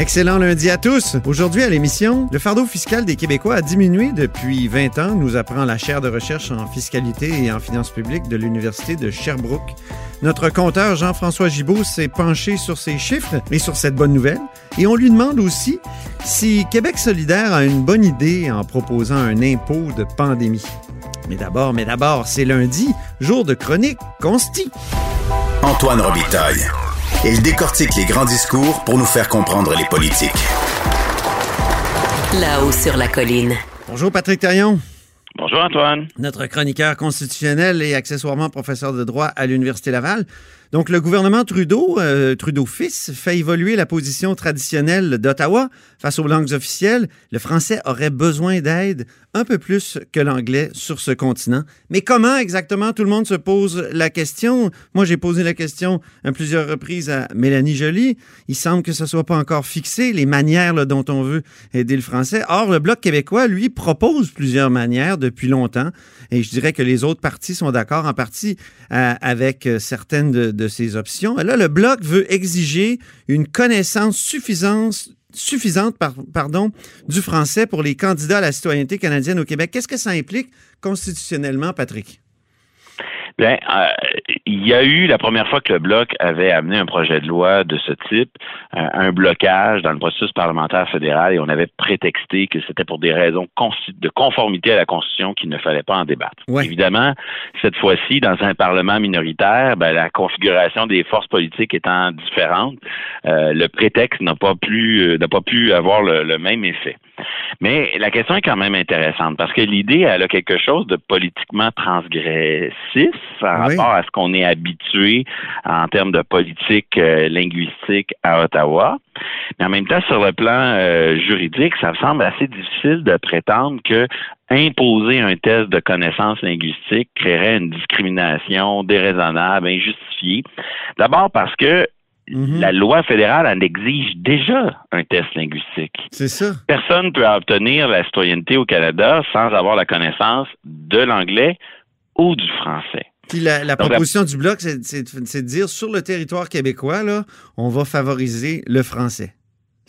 Excellent lundi à tous. Aujourd'hui à l'émission, le fardeau fiscal des Québécois a diminué depuis 20 ans, nous apprend la chaire de recherche en fiscalité et en finances publiques de l'Université de Sherbrooke. Notre compteur Jean-François Gibault s'est penché sur ces chiffres et sur cette bonne nouvelle. Et on lui demande aussi si Québec solidaire a une bonne idée en proposant un impôt de pandémie. Mais d'abord, mais d'abord, c'est lundi, jour de chronique consti. Antoine Robitaille. Il décortique les grands discours pour nous faire comprendre les politiques. Là-haut sur la colline. Bonjour Patrick Taillon. Bonjour Antoine. Notre chroniqueur constitutionnel et accessoirement professeur de droit à l'Université Laval. Donc, le gouvernement Trudeau, euh, Trudeau-fils, fait évoluer la position traditionnelle d'Ottawa face aux langues officielles. Le français aurait besoin d'aide un peu plus que l'anglais sur ce continent. Mais comment exactement tout le monde se pose la question? Moi, j'ai posé la question à plusieurs reprises à Mélanie Joly. Il semble que ce soit pas encore fixé, les manières dont on veut aider le français. Or, le Bloc québécois, lui, propose plusieurs manières depuis longtemps. Et je dirais que les autres partis sont d'accord en partie euh, avec euh, certaines de, de ces options. Là, le Bloc veut exiger une connaissance suffisante suffisante par, pardon, du français pour les candidats à la citoyenneté canadienne au Québec. Qu'est-ce que ça implique constitutionnellement, Patrick? Bien, euh, il y a eu la première fois que le Bloc avait amené un projet de loi de ce type, euh, un blocage dans le processus parlementaire fédéral, et on avait prétexté que c'était pour des raisons de conformité à la Constitution qu'il ne fallait pas en débattre. Ouais. Évidemment, cette fois-ci, dans un Parlement minoritaire, ben, la configuration des forces politiques étant différente, euh, le prétexte n'a pas pu n'a pas pu avoir le, le même effet. Mais la question est quand même intéressante parce que l'idée, elle a quelque chose de politiquement transgressif par Oui. rapport à ce qu'on est habitué en termes de politique euh, linguistique à Ottawa. Mais en même temps, sur le plan euh, juridique, ça me semble assez difficile de prétendre que imposer un test de connaissances linguistiques créerait une discrimination déraisonnable, injustifiée. D'abord parce que Mhm. la loi fédérale en exige déjà un test linguistique. C'est ça. Personne ne peut obtenir la citoyenneté au Canada sans avoir la connaissance de l'anglais ou du français. Puis la, la Donc, la- proposition du Bloc, c'est de dire sur le territoire québécois, là, on va favoriser le français.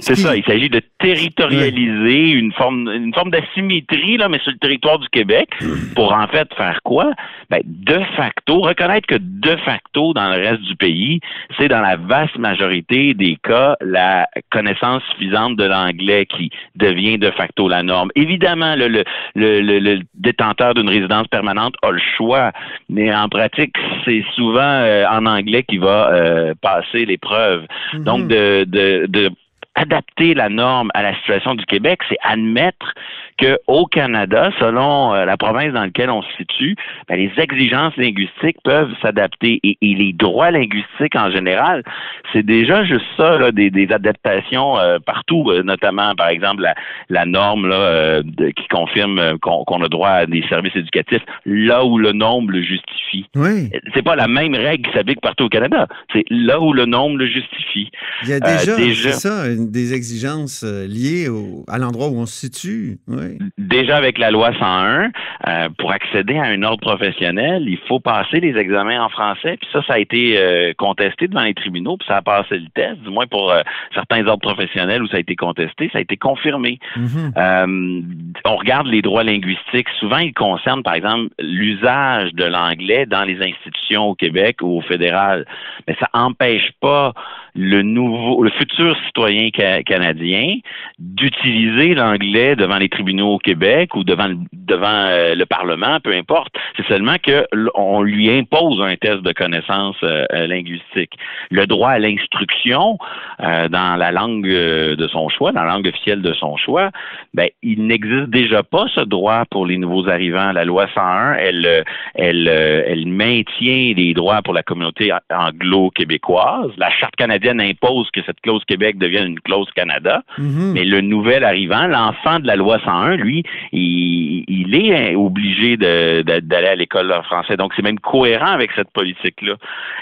C'est ça, il s'agit de territorialiser une forme une forme d'asymétrie là mais sur le territoire du Québec pour en fait faire quoi? Ben de facto reconnaître que de facto dans le reste du pays, c'est dans la vaste majorité des cas la connaissance suffisante de l'anglais qui devient de facto la norme. Évidemment le le, le, le- le détenteur d'une résidence permanente a le choix, mais en pratique, c'est souvent euh, en anglais qu'il va euh, passer l'épreuve. Mhm. Donc, de, de, de adapter la norme à la situation du Québec, c'est admettre que au Canada, selon euh, la province dans laquelle on se situe, ben, les exigences linguistiques peuvent s'adapter et, et les droits linguistiques en général, c'est déjà juste ça, là, des, des adaptations euh, partout, euh, notamment par exemple la, la norme là, euh, de- qui confirme qu'on a droit à des services éducatifs là où le nombre le justifie. Oui. C'est pas la même règle qui s'applique partout au Canada. C'est là où le nombre le justifie. Il y a déjà, déjà. ça, des exigences liées au- à l'endroit où on se situe. Oui. Déjà avec la loi 101, euh, pour accéder à un ordre professionnel, il faut passer les examens en français. Puis ça, ça a été euh, contesté devant les tribunaux, puis ça a passé le test, du moins pour euh, certains ordres professionnels où ça a été contesté, ça a été confirmé. Mhm. On regarde les droits linguistiques. Souvent, ils concernent, par exemple, l'usage de l'anglais dans les institutions au Québec ou au fédéral. Mais ça empêche pas le nouveau, le futur citoyen ca- canadien d'utiliser l'anglais devant les tribunaux au Québec ou devant devant euh, le Parlement, peu importe. C'est seulement que on lui impose un test de connaissance euh, euh, linguistique. Le droit à l'instruction dans la langue de son choix, dans la langue officielle de son choix, ben il n'existe déjà pas ce droit pour les nouveaux arrivants. La loi 101, elle, elle, elle maintient les droits pour la communauté anglo-québécoise. La charte canadienne impose que cette clause Québec devienne une clause Canada. Mhm. Mais le nouvel arrivant, l'enfant de la loi 101, lui, il, il est obligé de- de- d'aller à l'école française. Donc, c'est même cohérent avec cette politique-là.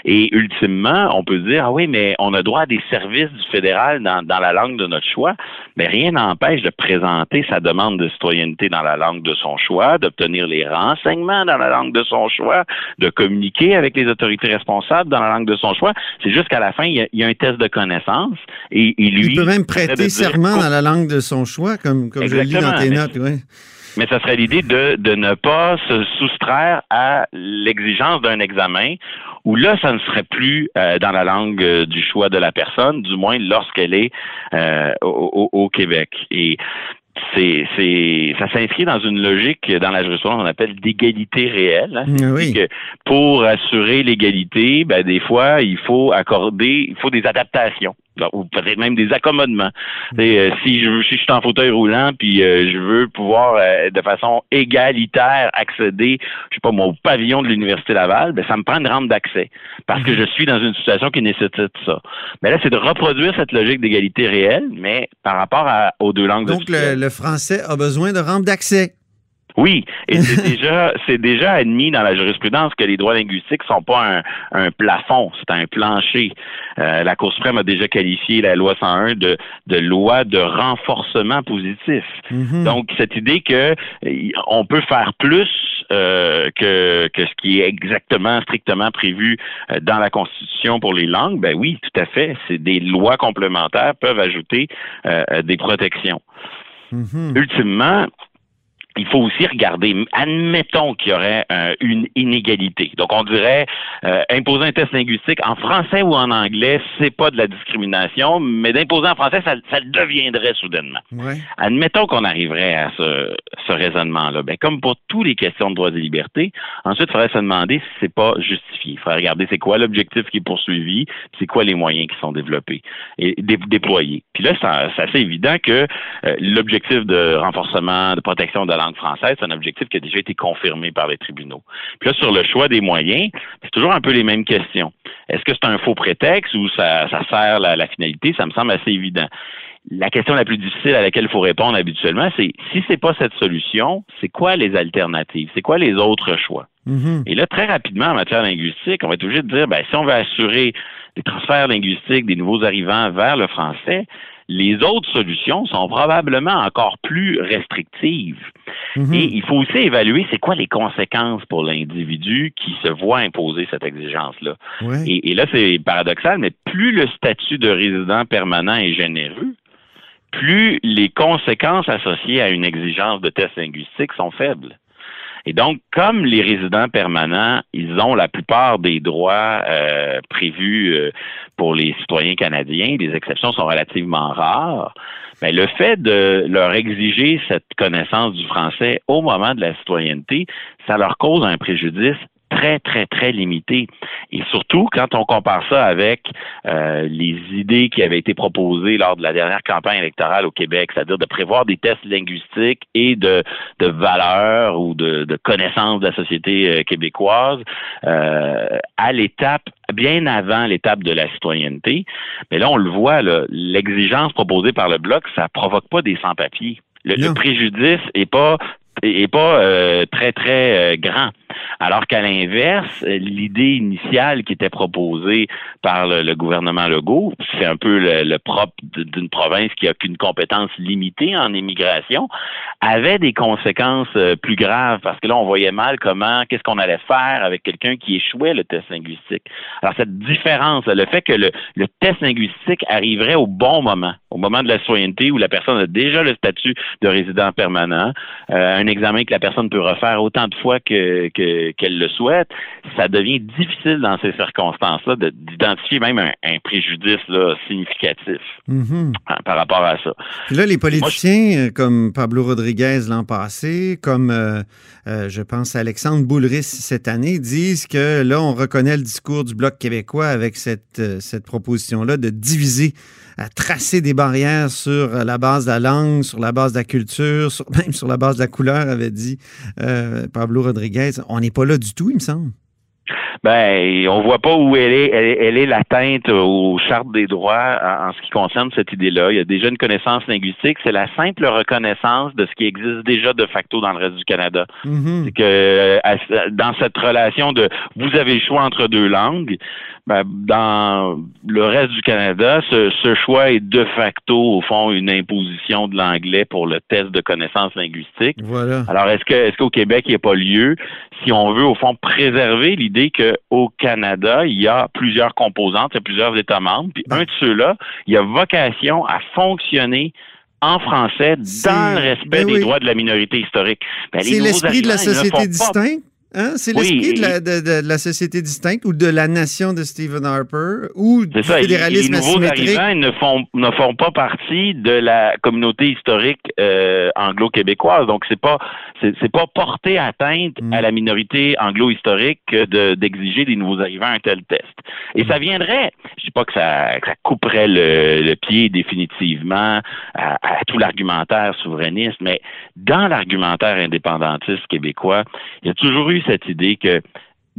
Et ultimement, on peut dire, ah oui, mais on a droit à des services du fédéral dans, dans la langue de notre choix. Mais rien n'empêche de présenter sa demande de citoyenneté dans la langue de son choix, d'obtenir les renseignements dans la langue de son choix, de communiquer avec les autorités responsables dans la langue de son choix. C'est juste qu'à la fin, il y, a, il y a un test de connaissance et, et lui... Il peut même prêter serment dans la langue de son choix, comme, comme je le lis dans tes Exactement. notes. Ouais. Mais ça serait l'idée de, de ne pas se soustraire à l'exigence d'un examen où là, ça ne serait plus euh, dans la langue euh, du choix de la personne, du moins lorsqu'elle est euh, au, au- Québec. Et c'est, c'est, ça s'inscrit dans une logique dans la jurisprudence qu'on appelle d'égalité réelle. hein. Oui. que pour assurer l'égalité, ben, des fois, il faut accorder, il faut des adaptations. Ou peut-être même des accommodements. Euh, si je veux- si je suis en fauteuil roulant puis euh, je veux pouvoir euh, de façon égalitaire accéder, je sais pas moi, au pavillon de l'université Laval, ben ça me prend une rampe d'accès parce que je suis dans une situation qui nécessite ça. Mais là, c'est de reproduire cette logique d'égalité réelle, mais par rapport à- aux deux langues Donc, le, le français a besoin de rampe d'accès. Oui, et c'est déjà c'est déjà admis dans la jurisprudence que les droits linguistiques sont pas un, un plafond, c'est un plancher. Euh, la Cour suprême a déjà qualifié la loi 101 de, de loi de renforcement positif. Mhm. Donc cette idée que euh, on peut faire plus euh, que que ce qui est exactement strictement prévu dans la Constitution pour les langues, ben oui, tout à fait. C'est des lois complémentaires peuvent ajouter euh, des protections Mhm. ultimement, il faut aussi regarder, admettons qu'il y aurait euh, une inégalité. Donc, on dirait, euh, imposer un test linguistique en français ou en anglais, c'est pas de la discrimination, mais d'imposer en français, ça, deviendrait soudainement. Ouais. Admettons qu'on arriverait à ce, ce raisonnement-là. Ben, comme pour toutes les questions de droits et libertés, ensuite, il faudrait se demander si c'est pas justifié. Il faudrait regarder c'est quoi l'objectif qui est poursuivi, c'est quoi les moyens qui sont développés et dé- déployés. Puis là, c'est c'est assez évident que euh, l'objectif de renforcement, de protection de la langue française, c'est un objectif qui a déjà été confirmé par les tribunaux. Puis là, sur le choix des moyens, c'est toujours un peu les mêmes questions. Est-ce que c'est un faux prétexte ou ça, ça sert la, la finalité? Ça me semble assez évident. La question la plus difficile à laquelle il faut répondre habituellement, c'est si c'est pas cette solution, c'est quoi les alternatives? C'est quoi les autres choix? Mhm. Et là, très rapidement, en matière linguistique, on va être obligé de dire, ben, si on veut assurer des transferts linguistiques des nouveaux arrivants vers le français, les autres solutions sont probablement encore plus restrictives. Mhm. Et il faut aussi évaluer c'est quoi les conséquences pour l'individu qui se voit imposer cette exigence-là. Ouais. Et, et là, c'est paradoxal, mais plus le statut de résident permanent est généreux, plus les conséquences associées à une exigence de test linguistique sont faibles. Et donc, comme les résidents permanents, ils ont la plupart des droits euh, prévus euh, pour les citoyens canadiens, les exceptions sont relativement rares, mais le fait de leur exiger cette connaissance du français au moment de la citoyenneté, ça leur cause un préjudice très, très, très limité. Et surtout, quand on compare ça avec euh, les idées qui avaient été proposées lors de la dernière campagne électorale au Québec, c'est-à-dire de prévoir des tests linguistiques et de, de valeurs ou de, de connaissances de la société euh, québécoise euh, à l'étape, bien avant l'étape de la citoyenneté. Mais là, on le voit, l'exigence proposée par le Bloc, ça provoque pas des sans-papiers. Le, le préjudice est pas est pas euh, très très euh, grand. Alors qu'à l'inverse, l'idée initiale qui était proposée par le, gouvernement Legault, c'est un peu le, propre d'une province qui a qu'une compétence limitée en immigration, avait des conséquences euh, plus graves parce que là on voyait mal comment qu'est-ce qu'on allait faire avec quelqu'un qui échouait le test linguistique. Alors cette différence, le fait que le, test linguistique arriverait au bon moment, au moment de la citoyenneté où la personne a déjà le statut de résident permanent, un examen que la personne peut refaire autant de fois que que- qu'elle le souhaite, ça devient difficile dans ces circonstances-là de- d'identifier même un, un préjudice là, significatif Mhm. hein, par rapport à ça. Puis là, les politiciens euh, comme Pablo Rodriguez l'an passé, comme euh, euh, je pense Alexandre Boulris cette année, disent que là, on reconnaît le discours du Bloc québécois avec cette, euh, cette proposition-là de diviser, à tracer des barrières sur la base de la langue, sur la base de la culture, sur- même sur la base de la couleur, avait dit euh, Pablo Rodriguez. On n'est pas là du tout, il me semble. Ben, on voit pas où elle est, elle, est l'atteinte aux chartes des droits en, ce qui concerne cette idée-là. Il y a déjà une connaissance linguistique. C'est la simple reconnaissance de ce qui existe déjà de facto dans le reste du Canada. Mhm. C'est que dans cette relation de vous avez le choix entre deux langues, ben, dans le reste du Canada, ce, ce, choix est de facto, au fond, une imposition de l'anglais pour le test de connaissance linguistique. Voilà. Alors, est-ce que est-ce qu'au Québec, il n'y a pas lieu, si on veut, au fond, préserver l'idée qu'au Canada, il y a plusieurs composantes, il y a plusieurs États membres, puis un de ceux-là, il a vocation à fonctionner en français dans le respect ben des oui. droits de la minorité historique. Ben, C'est l'esprit de la société distincte. Hein? C'est Oui, l'esprit de, la, de- de- de la société distincte ou de la nation de Stephen Harper ou du ça. et Les, les fédéralisme nouveaux arrivants ne font ne font pas partie de la communauté historique euh, anglo-québécoise. Donc c'est pas c'est pas porter atteinte Mm. à la minorité anglo-historique que de d'exiger des nouveaux arrivants un tel test. Et ça viendrait. Je dis pas que ça que ça couperait le, le pied définitivement à, à tout l'argumentaire souverainiste, mais dans l'argumentaire indépendantiste québécois, il y a toujours eu cette idée que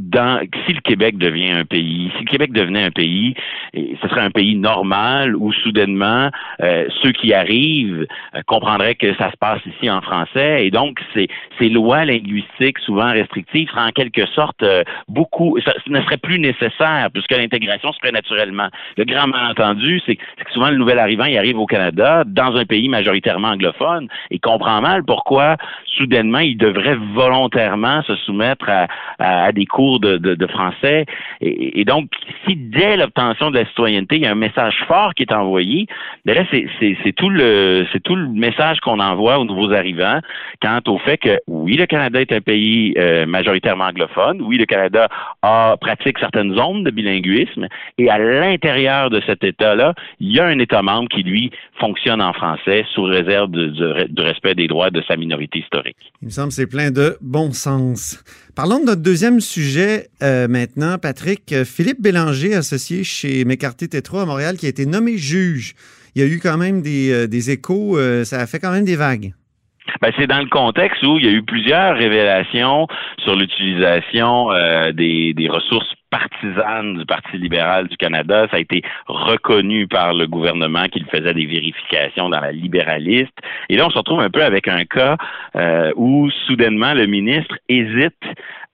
dans, si le Québec devient un pays, si le Québec devenait un pays, ce serait un pays normal où soudainement euh, ceux qui arrivent euh, comprendraient que ça se passe ici en français et donc ces, ces lois linguistiques souvent restrictives seraient en quelque sorte euh, beaucoup, ça, ce ne serait plus nécessaire puisque l'intégration se ferait naturellement. Le grand malentendu, c'est que c'est que souvent le nouvel arrivant il arrive au Canada dans un pays majoritairement anglophone et comprend mal pourquoi soudainement il devrait volontairement se soumettre à, à- à des cours de, français. Et, donc, si dès l'obtention de la citoyenneté, il y a un message fort qui est envoyé, ben là, c'est- tout le c'est tout le message qu'on envoie aux nouveaux arrivants quant au fait que oui, le Canada est un pays euh, majoritairement anglophone, oui, le Canada a pratique certaines zones de bilinguisme, et à l'intérieur de cet État-là, il y a un État membre qui, lui, fonctionne en français sous réserve du respect des droits de sa minorité historique. Il me semble que c'est plein de bon sens. Parlons de notre deuxième sujet euh, maintenant, Patrick. Euh, Philippe Bélanger, associé chez McCarthy Tétra à Montréal, qui a été nommé juge. Il y a eu quand même des, euh, échos, ça a fait quand même des vagues. Ben, c'est dans le contexte où il y a eu plusieurs révélations sur l'utilisation des, des ressources partisanes du Parti libéral du Canada. Ça a été reconnu par le gouvernement qu'il faisait des vérifications dans la libéraliste. Et là, on se retrouve un peu avec un cas euh, où soudainement le ministre hésite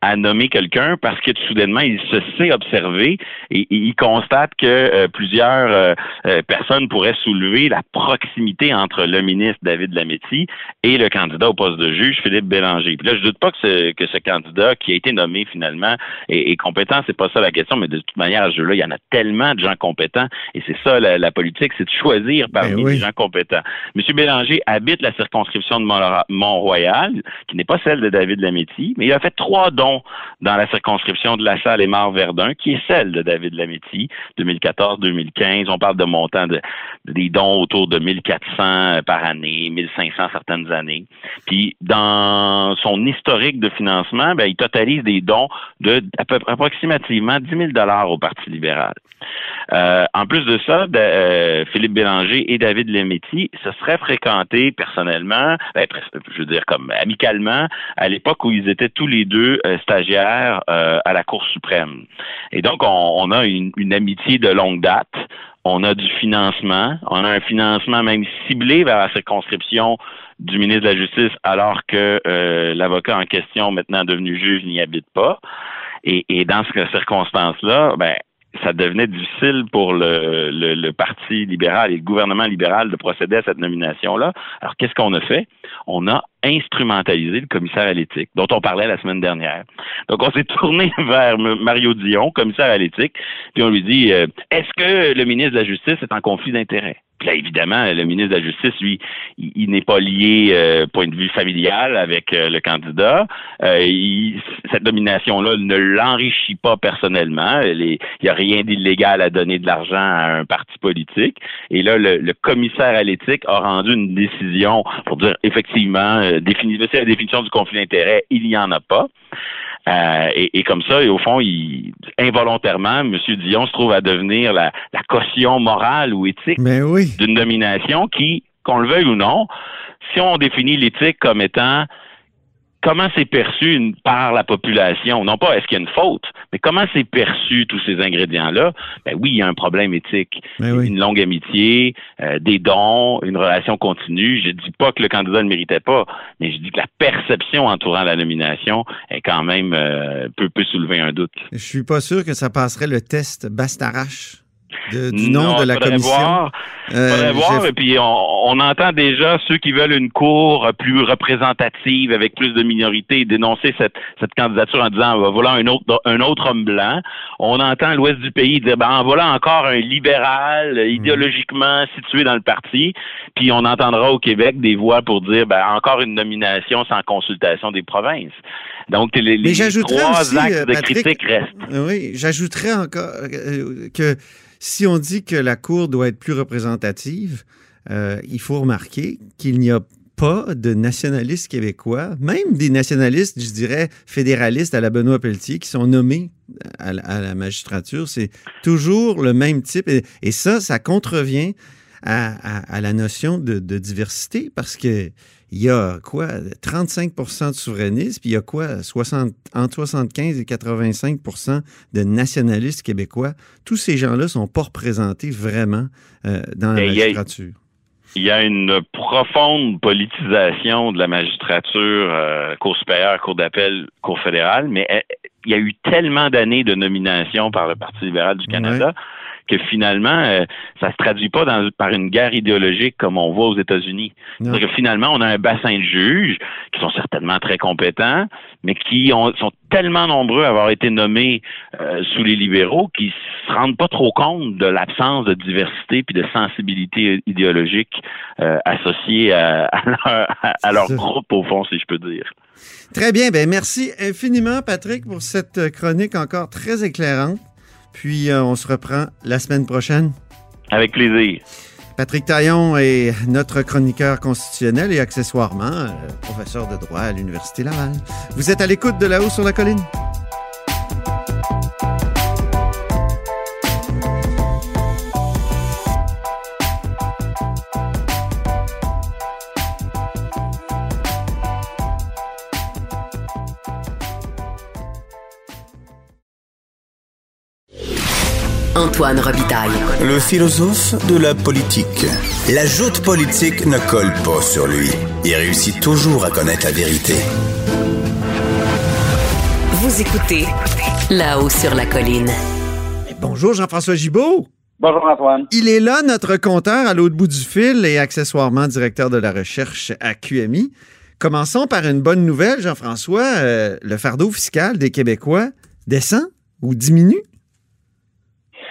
à nommer quelqu'un parce que soudainement il se sait observé et, il constate que euh, plusieurs euh, personnes pourraient soulever la proximité entre le ministre David Lametti et le candidat au poste de juge Philippe Bélanger. Puis là, je doute pas que ce, que ce candidat qui a été nommé finalement est, est compétent, c'est pas ça la question, mais de toute manière, à ce jeu-là, il y en a tellement de gens compétents et c'est ça la, la politique, c'est de choisir parmi Ben oui. les gens compétents. Monsieur Bélanger habite la circonscription de Mont- Mont-Royal, qui n'est pas celle de David Lametti, mais il a fait trois dons dans la circonscription de La Salle et Mar-Verdun, qui est celle de David Lametti, 2014-2015. On parle de montants de, des dons autour de 1400 par année, 1500 certaines années. Puis, dans son historique de financement, ben, il totalise des dons de à peu, approximativement 10 000 dollars au Parti libéral. Euh, en plus de ça, de- euh, Philippe Bélanger et David Lemetti se seraient fréquentés personnellement, ben, je veux dire comme amicalement, à l'époque où ils étaient tous les deux euh, stagiaires à la Cour suprême. Et donc, on, a une, amitié de longue date. On a du financement. On a un financement même ciblé vers la circonscription du ministre de la Justice, alors que l'avocat en question, maintenant devenu juge, n'y habite pas. Et, dans cette circonstance-là, ben, ça devenait difficile pour le, le, le Parti libéral et le gouvernement libéral de procéder à cette nomination-là. Alors, qu'est-ce qu'on a fait? On a instrumentalisé le commissaire à l'éthique, dont on parlait la semaine dernière. Donc, on s'est tourné vers Mario Dion, commissaire à l'éthique, puis on lui dit, euh, est-ce que le ministre de la Justice est en conflit d'intérêts? Puis là, évidemment, le ministre de la Justice, lui, il, n'est pas lié, euh, point de vue familial, avec euh, le candidat. Euh, il- cette nomination-là ne l'enrichit pas personnellement. Il n'y a rien d'illégal à donner de l'argent à un parti politique. Et là, le, le commissaire à l'éthique a rendu une décision pour dire, effectivement, euh, défini- c'est la définition du conflit d'intérêt, il n'y en a pas. Euh, et, et comme ça, et au fond, il, involontairement, M. Dion se trouve à devenir la, la caution morale ou éthique oui. d'une nomination qui, qu'on le veuille ou non, si on définit l'éthique comme étant comment c'est perçu par la population? Non pas est-ce qu'il y a une faute, mais comment c'est perçu tous ces ingrédients-là? Ben oui, il y a un problème éthique. Ben Une longue amitié, euh, des dons, une relation continue. Je dis pas que le candidat ne méritait pas, mais je dis que la perception entourant la nomination est quand même euh, peut, peut soulever un doute. Je suis pas sûr que ça passerait le test Bastarache de- du nom Non, de la faudrait commission? Voir, Euh, faudrait voir, et puis on, on entend déjà ceux qui veulent une cour plus représentative avec plus de minorités dénoncer cette, cette candidature en disant Ben, voilà un autre un autre homme blanc. On entend l'ouest du pays dire ben voilà encore un libéral Mhm. euh, idéologiquement situé dans le parti. Puis on entendra au Québec des voix pour dire ben encore une nomination sans consultation des provinces. Donc les, trois aussi, axes euh, de Patrick, critique restent. Oui, j'ajouterais encore euh, que si on dit que la Cour doit être plus représentative, euh, il faut remarquer qu'il n'y a pas de nationalistes québécois, même des nationalistes, je dirais, fédéralistes à la Benoît Pelletier, qui sont nommés à la, magistrature. C'est toujours le même type. Et, ça, ça contrevient à la notion de, de diversité parce que il y a quoi, 35% de souverainistes, puis il y a quoi, 60, entre 75 et 85% de nationalistes québécois. Tous ces gens-là sont pas représentés vraiment euh, dans la magistrature. Il y a une profonde politisation de la magistrature, euh, Cour supérieure, Cour d'appel, Cour fédérale, mais euh, il y a eu tellement d'années de nomination par le Parti libéral du Canada que finalement, euh, ça se traduit pas dans- par une guerre idéologique comme on voit aux États-Unis. C'est-à-dire que finalement, on a un bassin de juges qui sont certainement très compétents, mais qui ont, sont tellement nombreux à avoir été nommés euh, sous les libéraux qu'ils se rendent pas trop compte de l'absence de diversité puis de sensibilité idéologique euh, associée à, à leur, à leur groupe, au fond, si je peux dire. Très bien. Ben, merci infiniment, Patrick, pour cette chronique encore très éclairante. Puis, euh, on se reprend la semaine prochaine. Avec plaisir. Patrick Taillon est notre chroniqueur constitutionnel et accessoirement euh, professeur de droit à l'Université Laval. Vous êtes à l'écoute de là-haut sur la colline? Antoine Robitaille. Le philosophe de la politique. La joute politique ne colle pas sur lui. Il réussit toujours à connaître la vérité. Vous écoutez là-haut sur la colline. Bonjour Jean-François Gibault. Bonjour Antoine. Il est là, notre compteur à l'autre bout du fil et accessoirement directeur de la recherche à QMI. Commençons par une bonne nouvelle, Jean-François. Euh, le fardeau fiscal des Québécois descend ou diminue?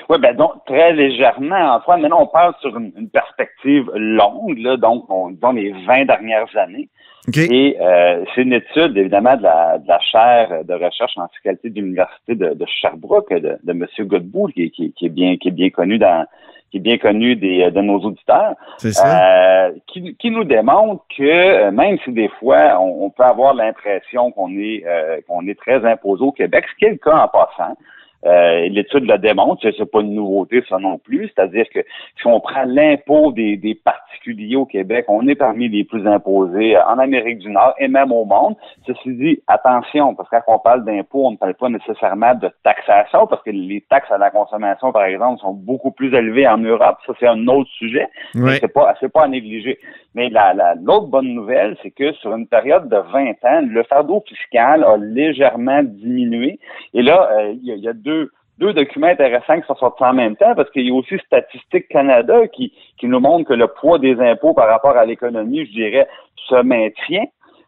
Oui, ben donc très légèrement, Antoine. Maintenant, on parle sur une, une perspective longue, là, donc on, disons les 20 dernières années. OK. Et euh, c'est une étude, évidemment, de la, de la chaire de recherche en fiscalité de l'Université de, de Sherbrooke, de, de M. Godbout, qui, est- qui, qui est bien qui est bien connu dans qui est bien connu des, de nos auditeurs, C'est ça? euh, qui, qui nous démontre que euh, même si des fois on, on peut avoir l'impression qu'on est euh, qu'on est très imposé au Québec, ce qui est le cas en passant. Euh, L'étude le démontre, c'est pas une nouveauté ça non plus, c'est-à-dire que si on prend l'impôt des, des particuliers au Québec, on est parmi les plus imposés en Amérique du Nord et même au monde. Ceci dit, attention, parce que quand on parle d'impôt, on ne parle pas nécessairement de taxation, parce que les taxes à la consommation, par exemple, sont beaucoup plus élevées en Europe. Ça, c'est un autre sujet. Mais Ouais. C'est pas, c'est pas à négliger. Mais la, la- l'autre bonne nouvelle, c'est que sur une période de 20 ans, le fardeau fiscal a légèrement diminué. Et là, euh, y, il y a deux, deux documents intéressants qui sont sortis en même temps parce qu'il y a aussi Statistique Canada qui, qui nous montre que le poids des impôts par rapport à l'économie, je dirais, se maintient.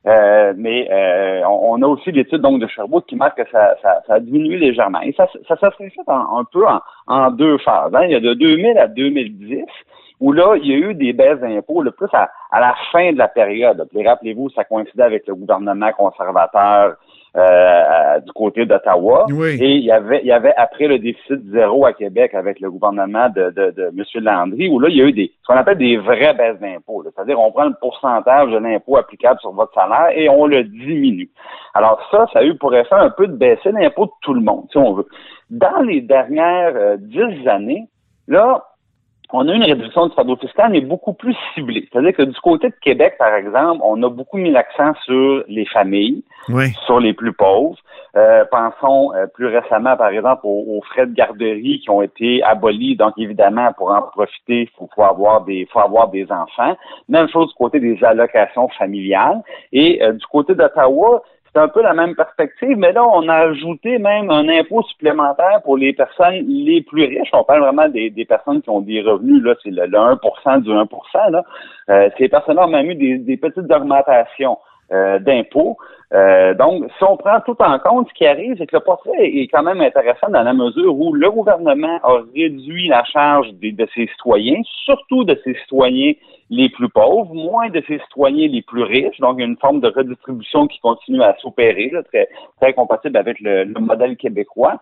Euh, mais euh, on, a aussi l'étude donc de Sherbrooke qui marque que ça, ça, ça a diminué légèrement. Et ça, ça, ça fait en- un peu en, en deux phases. hein. Il y a de 2000 à 2010 où là, il y a eu des baisses d'impôts, le plus à, à la fin de la période. Puis rappelez-vous, ça coïncidait avec le gouvernement conservateur euh, du côté d'Ottawa. Oui. Et il y avait, il y avait après le déficit zéro à Québec avec le gouvernement de, de, de M. Landry, où là, il y a eu des, ce qu'on appelle des vraies baisses d'impôts. C'est-à-dire, on prend le pourcentage de l'impôt applicable sur votre salaire et on le diminue. Alors ça, ça a eu pour effet un peu de baisser l'impôt de tout le monde, si on veut. Dans les dernières euh, dix années, là, on a une réduction du fardeau fiscal, mais beaucoup plus ciblée. C'est-à-dire que du côté de Québec, par exemple, on a beaucoup mis l'accent sur les familles, sur les plus pauvres. Euh, pensons euh, plus récemment, par exemple, aux, frais de garderie qui ont été abolis. Donc, évidemment, pour en profiter, il faut, avoir des, faut avoir des enfants. Même chose du côté des allocations familiales. Et euh, du côté d'Ottawa, c'est un peu la même perspective, mais là, on a ajouté même un impôt supplémentaire pour les personnes les plus riches. On parle vraiment des, personnes qui ont des revenus, là, c'est le, 1% du 1 là. Euh, ces personnes-là ont même eu des, petites augmentations euh, d'impôts. Euh, donc, si on prend tout en compte, ce qui arrive, c'est que le portrait est quand même intéressant dans la mesure où le gouvernement a réduit la charge de ses citoyens, surtout de ses citoyens les plus pauvres, moins de ses citoyens les plus riches. Donc, il y a une forme de redistribution qui continue à s'opérer, très, très compatible avec le, modèle québécois.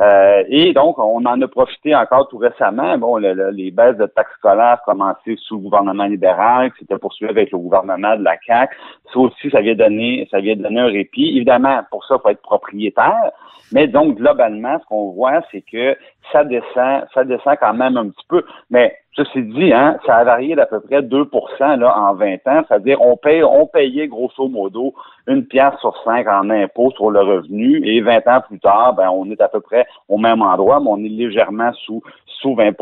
Euh, et donc, on en a profité encore tout récemment. Bon, les baisses de taxes scolaires commencé sous le gouvernement libéral, qui s'était poursuivi avec le gouvernement de la CAQ. Ça aussi, ça vient donner, ça vient donner un répit. Évidemment, pour ça, il faut être propriétaire. Mais donc, globalement, ce qu'on voit, c'est que ça descend, ça descend quand même un petit peu. Mais Ceci dit, hein, ça a varié d'à peu près 2% là, en 20 ans. C'est-à-dire, on paye, on payait grosso modo une pièce sur cinq en impôt sur le revenu et 20 ans plus tard, ben, on est à peu près au même endroit, mais on est légèrement sous, sous 20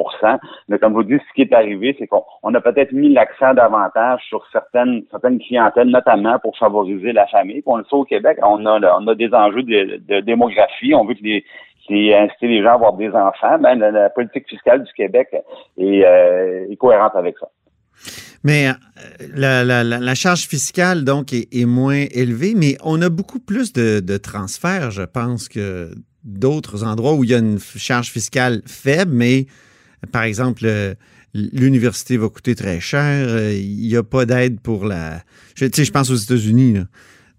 Mais comme vous dites, ce qui est arrivé, c'est qu'on a peut-être mis l'accent davantage sur certaines, certaines clientèles, notamment pour favoriser la famille. on le sait au Québec, on a, on a des enjeux de, de démographie. On veut que les, c'est inciter les gens à avoir des enfants, ben, la, politique fiscale du Québec est, euh, cohérente avec ça. Mais euh, la, charge fiscale, donc, est, moins élevée, mais on a beaucoup plus de, transferts, je pense, que d'autres endroits où il y a une charge fiscale faible, mais, par exemple, l'université va coûter très cher, euh, il n'y a pas d'aide pour la... Tu sais, je pense aux États-Unis,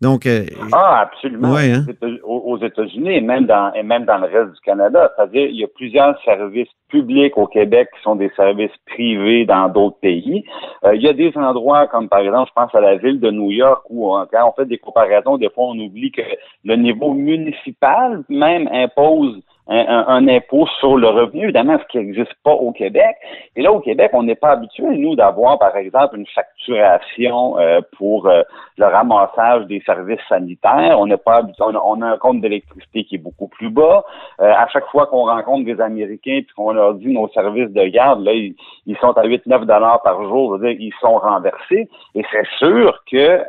donc, euh, ah, absolument. Hein? Aux États-Unis et même dans et même dans le reste du Canada. C'est-à-dire, il y a plusieurs services publics au Québec qui sont des services privés dans d'autres pays. Euh, il y a des endroits comme par exemple, je pense à la ville de New York où euh, quand on fait des comparaisons, des fois on oublie que le niveau municipal même impose un, impôt sur le revenu, évidemment, ce qui n'existe pas au Québec. Et là, au Québec, on n'est pas habitué, nous, d'avoir, par exemple, une facturation euh, pour euh, le ramassage des services sanitaires. On n'est pas habitué, on a, un compte d'électricité qui est beaucoup plus bas. Euh, à chaque fois qu'on rencontre des Américains et qu'on leur dit nos services de garde, là, ils, sont à 8-9 dollars par jour, dire, ils sont renversés. Et c'est sûr que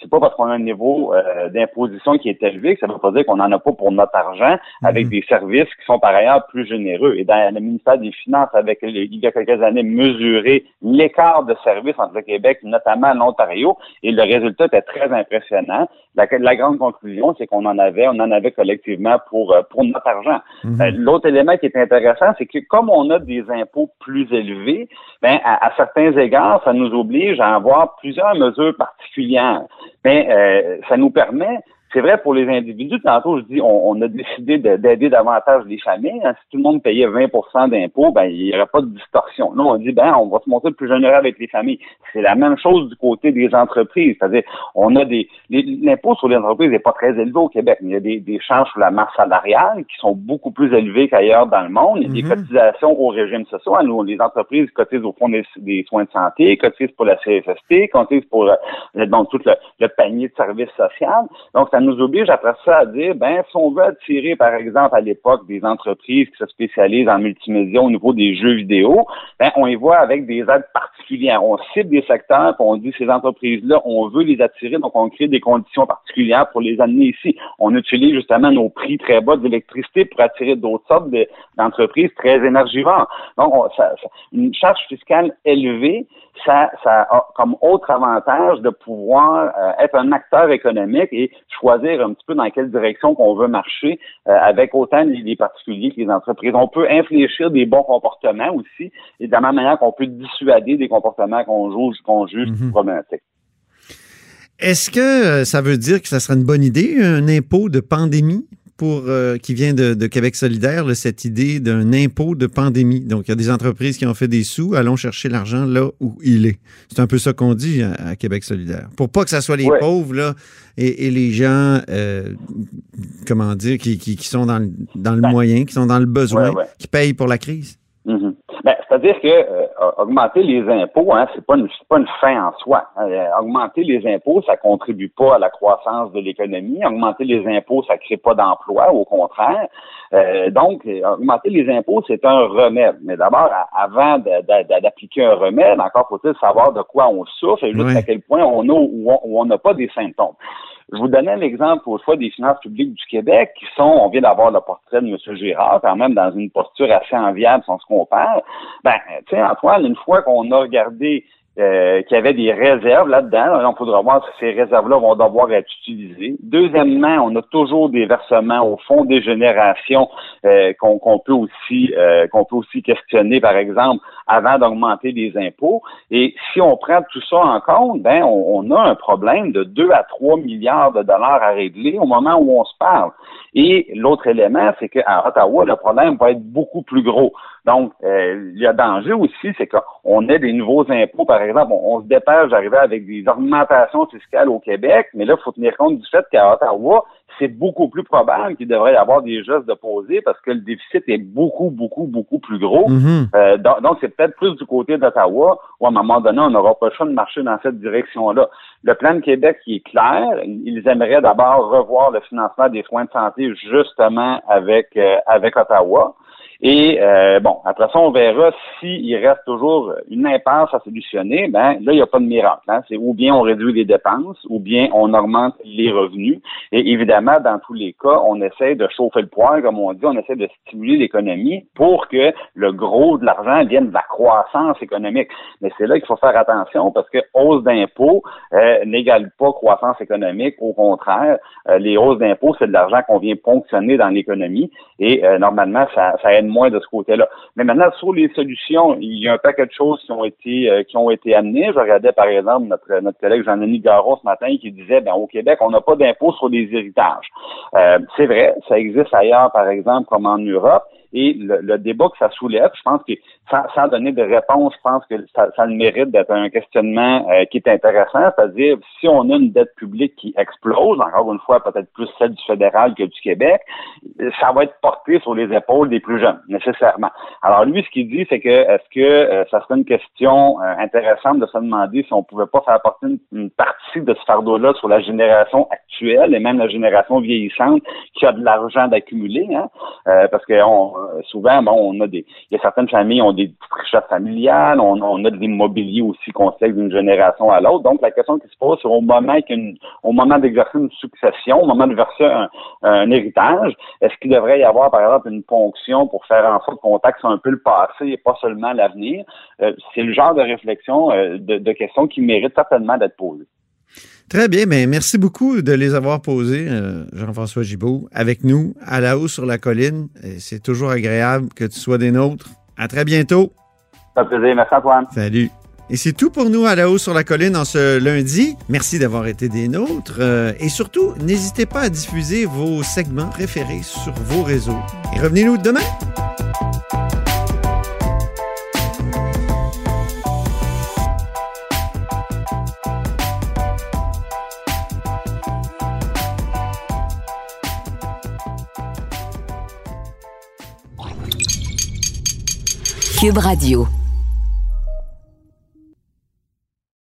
c'est pas parce qu'on a un niveau d'imposition qui est élevé que ça ne veut pas dire qu'on n'en a pas pour notre argent avec des services qui sont par ailleurs plus généreux. Et dans le ministère des Finances, avec il y a quelques années, mesuré l'écart de services entre le Québec, notamment l'Ontario, et le résultat était très impressionnant. La, la grande conclusion, c'est qu'on en avait, on en avait collectivement pour euh, pour notre argent. Mhm. Euh, l'autre élément qui est intéressant, c'est que comme on a des impôts plus élevés, ben à, certains égards, ça nous oblige à avoir plusieurs mesures particulières. Mais euh, ça nous permet c'est vrai pour les individus. Tantôt, je dis, on, a décidé d'aider davantage les familles. Hein. Si tout le monde payait 20% d'impôts, ben il n'y aurait pas de distorsion. Là, on dit, ben on va se montrer plus généreux avec les familles. C'est la même chose du côté des entreprises. C'est-à-dire, on a des l'impôt sur les entreprises n'est pas très élevé au Québec. Mais il y a des, des charges sur la masse salariale qui sont beaucoup plus élevées qu'ailleurs dans le monde. Il y a des mm-hmm. cotisations au régime social. Nous, les entreprises cotisent au fond des, soins de santé, cotisent pour la CFST, cotisent pour euh, donc tout le, le panier de services sociaux. Donc, ça nous oblige après ça à dire, ben, si on veut attirer, par exemple, à l'époque, des entreprises qui se spécialisent en multimédia au niveau des jeux vidéo, ben, on y voit avec des aides particulières. On cible des secteurs, puis on dit ces entreprises-là, on veut les attirer, donc on crée des conditions particulières pour les amener ici. On utilise justement nos prix très bas d'électricité pour attirer d'autres sortes d'entreprises très énergivores. Donc, une charge fiscale élevée, ça, ça a comme autre avantage de pouvoir euh, être un acteur économique et choisir un petit peu dans quelle direction qu'on veut marcher euh, avec autant les, particuliers que les entreprises. On peut infléchir des bons comportements aussi et de la même manière qu'on peut dissuader des comportements qu'on juge, qu'on juge mm problématiques. Est-ce que euh, ça veut dire que ça serait une bonne idée, un impôt de pandémie? Pour, euh, qui vient de, Québec solidaire, cette idée d'un impôt de pandémie. Donc, il y a des entreprises qui ont fait des sous, allons chercher l'argent là où il est. C'est un peu ça qu'on dit à, Québec solidaire. Pour pas que ce soit les pauvres là, et, les gens, euh, comment dire, qui, qui, sont dans le, dans le ben, moyen, qui sont dans le besoin, qui payent pour la crise. Mm-hmm. Ben, C'est-à-dire que euh, augmenter les impôts, hein, c'est pas une pas une fin en soi. Euh, augmenter les impôts, ça contribue pas à la croissance de l'économie. Augmenter les impôts, ça crée pas d'emploi, au contraire. Euh, donc, augmenter les impôts, c'est un remède. Mais d'abord, avant d'appliquer un remède, encore faut-il savoir de quoi on souffre et jusqu'à quel point on a ou on n'a pas des symptômes. Je vous donnais l'exemple au choix des finances publiques du Québec, qui sont, on vient d'avoir le portrait de M. Girard, quand même dans une posture assez enviable si on se compare. Ben, tu sais, Antoine, une fois qu'on a regardé euh, qu'il avait des réserves là-dedans. on faudra voir si ces réserves-là vont devoir être utilisées. Deuxièmement, on a toujours des versements au fond des générations euh, qu'on peut aussi euh, qu'on peut aussi questionner, par exemple, avant d'augmenter les impôts. Et si on prend tout ça en compte, ben on, a un problème de 2 à 3 milliards de dollars à régler au moment où on se parle. Et l'autre élément, c'est qu'à Ottawa, le problème va être beaucoup plus gros. Donc, euh, il y a danger aussi, c'est qu'on ait des nouveaux impôts. Par exemple, on, se dépêche d'arriver avec des augmentations fiscales au Québec, mais là, il faut tenir compte du fait qu'à Ottawa, c'est beaucoup plus probable qu'il devrait y avoir des gestes de poser parce que le déficit est beaucoup, beaucoup, beaucoup plus gros. Mhm. Euh, donc, c'est peut-être plus du côté d'Ottawa où, à un moment donné, on n'aura pas le choix de marcher dans cette direction-là. Le plan de Québec qui est clair. Ils aimeraient d'abord revoir le financement des soins de santé justement avec, euh, avec Ottawa. Et euh, bon, après ça, on verra s'il reste toujours une impasse à solutionner. Ben là, il n'y a pas de miracle. Hein. C'est ou bien on réduit les dépenses, ou bien on augmente les revenus. Et évidemment, dans tous les cas, on essaie de chauffer le poing, comme on dit, on essaie de stimuler l'économie pour que le gros de l'argent vienne de la croissance économique. Mais c'est là qu'il faut faire attention parce que hausse d'impôts euh, n'égale pas croissance économique. Au contraire, euh, les hausses d'impôts, c'est de l'argent qu'on vient ponctionner dans l'économie et euh, normalement, ça, ça aide moins de ce côté-là. Mais maintenant, sur les solutions, il y a un paquet de choses qui ont été euh, qui ont été amenées. Je regardais, par exemple, notre, notre collègue Jean-Denis Garon ce matin qui disait ben, au Québec, on n'a pas d'impôt sur les héritages. Euh, c'est vrai, ça existe ailleurs, par exemple, comme en Europe. Et le, débat que ça soulève, je pense que sans, donner de réponse, je pense que ça, ça le mérite d'être un questionnement euh, qui est intéressant, c'est-à-dire si on a une dette publique qui explose, encore une fois peut-être plus celle du fédéral que du Québec, ça va être porté sur les épaules des plus jeunes, nécessairement. Alors lui, ce qu'il dit, c'est que est-ce que euh, ça serait une question euh, intéressante de se demander si on pouvait pas faire porter une, partie de ce fardeau-là sur la génération actuelle et même la génération vieillissante qui a de l'argent d'accumuler, hein? parce que on, euh, souvent, bon, on a des, il y a certaines familles qui ont des richesses familiales, on, on a de l'immobilier aussi qu'on sait d'une génération à l'autre. Donc, la question qui se pose, c'est au moment au moment d'exercer une succession, au moment de verser un, héritage, est-ce qu'il devrait y avoir, par exemple, une ponction pour faire en sorte qu'on taxe un peu le passé et pas seulement l'avenir? Euh, c'est le genre de réflexion, euh, de, de questions qui méritent certainement d'être posées. Très bien, mais merci beaucoup de les avoir posés, euh, Jean-François Gibault, avec nous à la haut sur la colline. C'est toujours agréable que tu sois des nôtres. À très bientôt. Ça fait plaisir. Merci Antoine. Salut. Et c'est tout pour nous à la haut sur la colline en ce lundi. Merci d'avoir été des nôtres. Euh, et surtout, n'hésitez pas à diffuser vos segments préférés sur vos réseaux. Et revenez-nous demain. Radio.